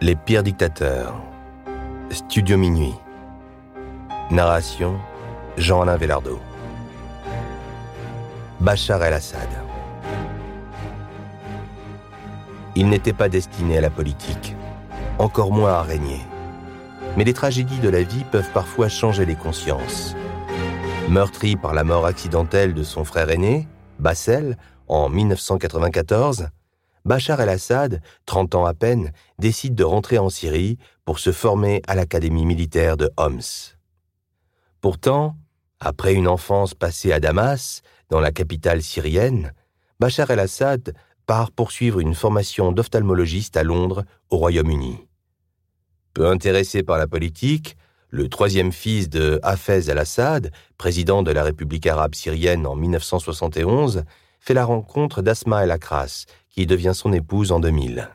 Les pires dictateurs. Studio Minuit. Narration Jean-Alain Velardo. Bachar el-Assad. Il n'était pas destiné à la politique, encore moins à régner. Mais les tragédies de la vie peuvent parfois changer les consciences. Meurtri par la mort accidentelle de son frère aîné, Bassel, en 1994, Bachar el-Assad, 30 ans à peine, décide de rentrer en Syrie pour se former à l'académie militaire de Homs. Pourtant, après une enfance passée à Damas, dans la capitale syrienne, Bachar el-Assad part poursuivre une formation d'ophtalmologiste à Londres, au Royaume-Uni. Peu intéressé par la politique, le troisième fils de Hafez el-Assad, président de la République arabe syrienne en 1971, fait la rencontre d'Asma el-Akras, qui devient son épouse en 2000.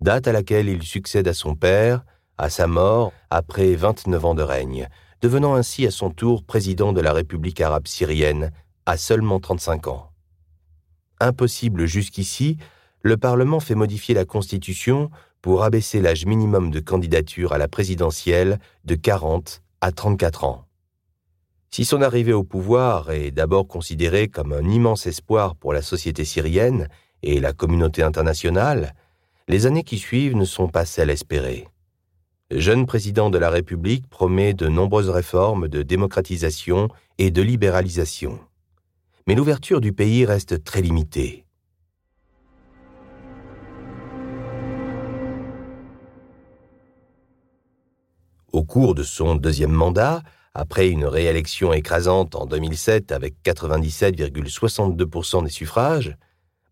Date à laquelle il succède à son père, à sa mort, après 29 ans de règne, devenant ainsi à son tour président de la République arabe syrienne à seulement 35 ans. Impossible jusqu'ici, le Parlement fait modifier la Constitution pour abaisser l'âge minimum de candidature à la présidentielle de 40 à 34 ans. Si son arrivée au pouvoir est d'abord considérée comme un immense espoir pour la société syrienne et la communauté internationale, les années qui suivent ne sont pas celles espérées. Le jeune président de la République promet de nombreuses réformes de démocratisation et de libéralisation. Mais l'ouverture du pays reste très limitée. Au cours de son deuxième mandat, après une réélection écrasante en 2007 avec 97,62% des suffrages,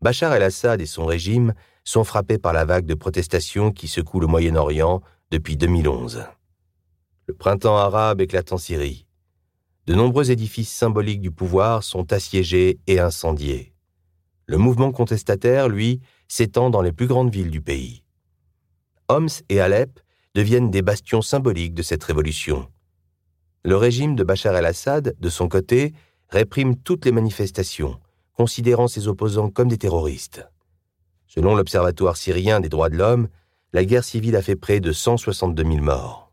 Bachar el-Assad et son régime sont frappés par la vague de protestations qui secoue le Moyen-Orient depuis 2011. Le printemps arabe éclate en Syrie. De nombreux édifices symboliques du pouvoir sont assiégés et incendiés. Le mouvement contestataire, lui, s'étend dans les plus grandes villes du pays. Homs et Alep deviennent des bastions symboliques de cette révolution. Le régime de Bachar el-Assad, de son côté, réprime toutes les manifestations, considérant ses opposants comme des terroristes. Selon l'Observatoire syrien des droits de l'homme, la guerre civile a fait près de 162 000 morts.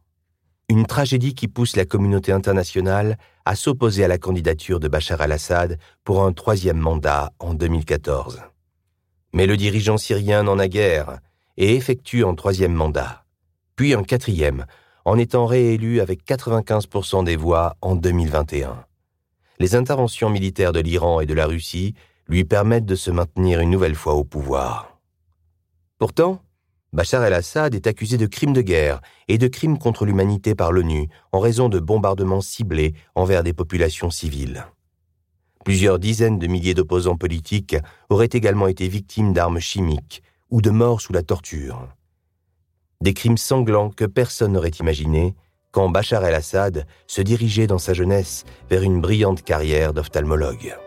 Une tragédie qui pousse la communauté internationale à s'opposer à la candidature de Bachar el-Assad pour un troisième mandat en 2014. Mais le dirigeant syrien n'en a guère et effectue un troisième mandat puis un quatrième, en étant réélu avec 95% des voix en 2021. Les interventions militaires de l'Iran et de la Russie lui permettent de se maintenir une nouvelle fois au pouvoir. Pourtant, Bachar el-Assad est accusé de crimes de guerre et de crimes contre l'humanité par l'ONU en raison de bombardements ciblés envers des populations civiles. Plusieurs dizaines de milliers d'opposants politiques auraient également été victimes d'armes chimiques ou de morts sous la torture des crimes sanglants que personne n'aurait imaginés quand Bachar el-Assad se dirigeait dans sa jeunesse vers une brillante carrière d'ophtalmologue.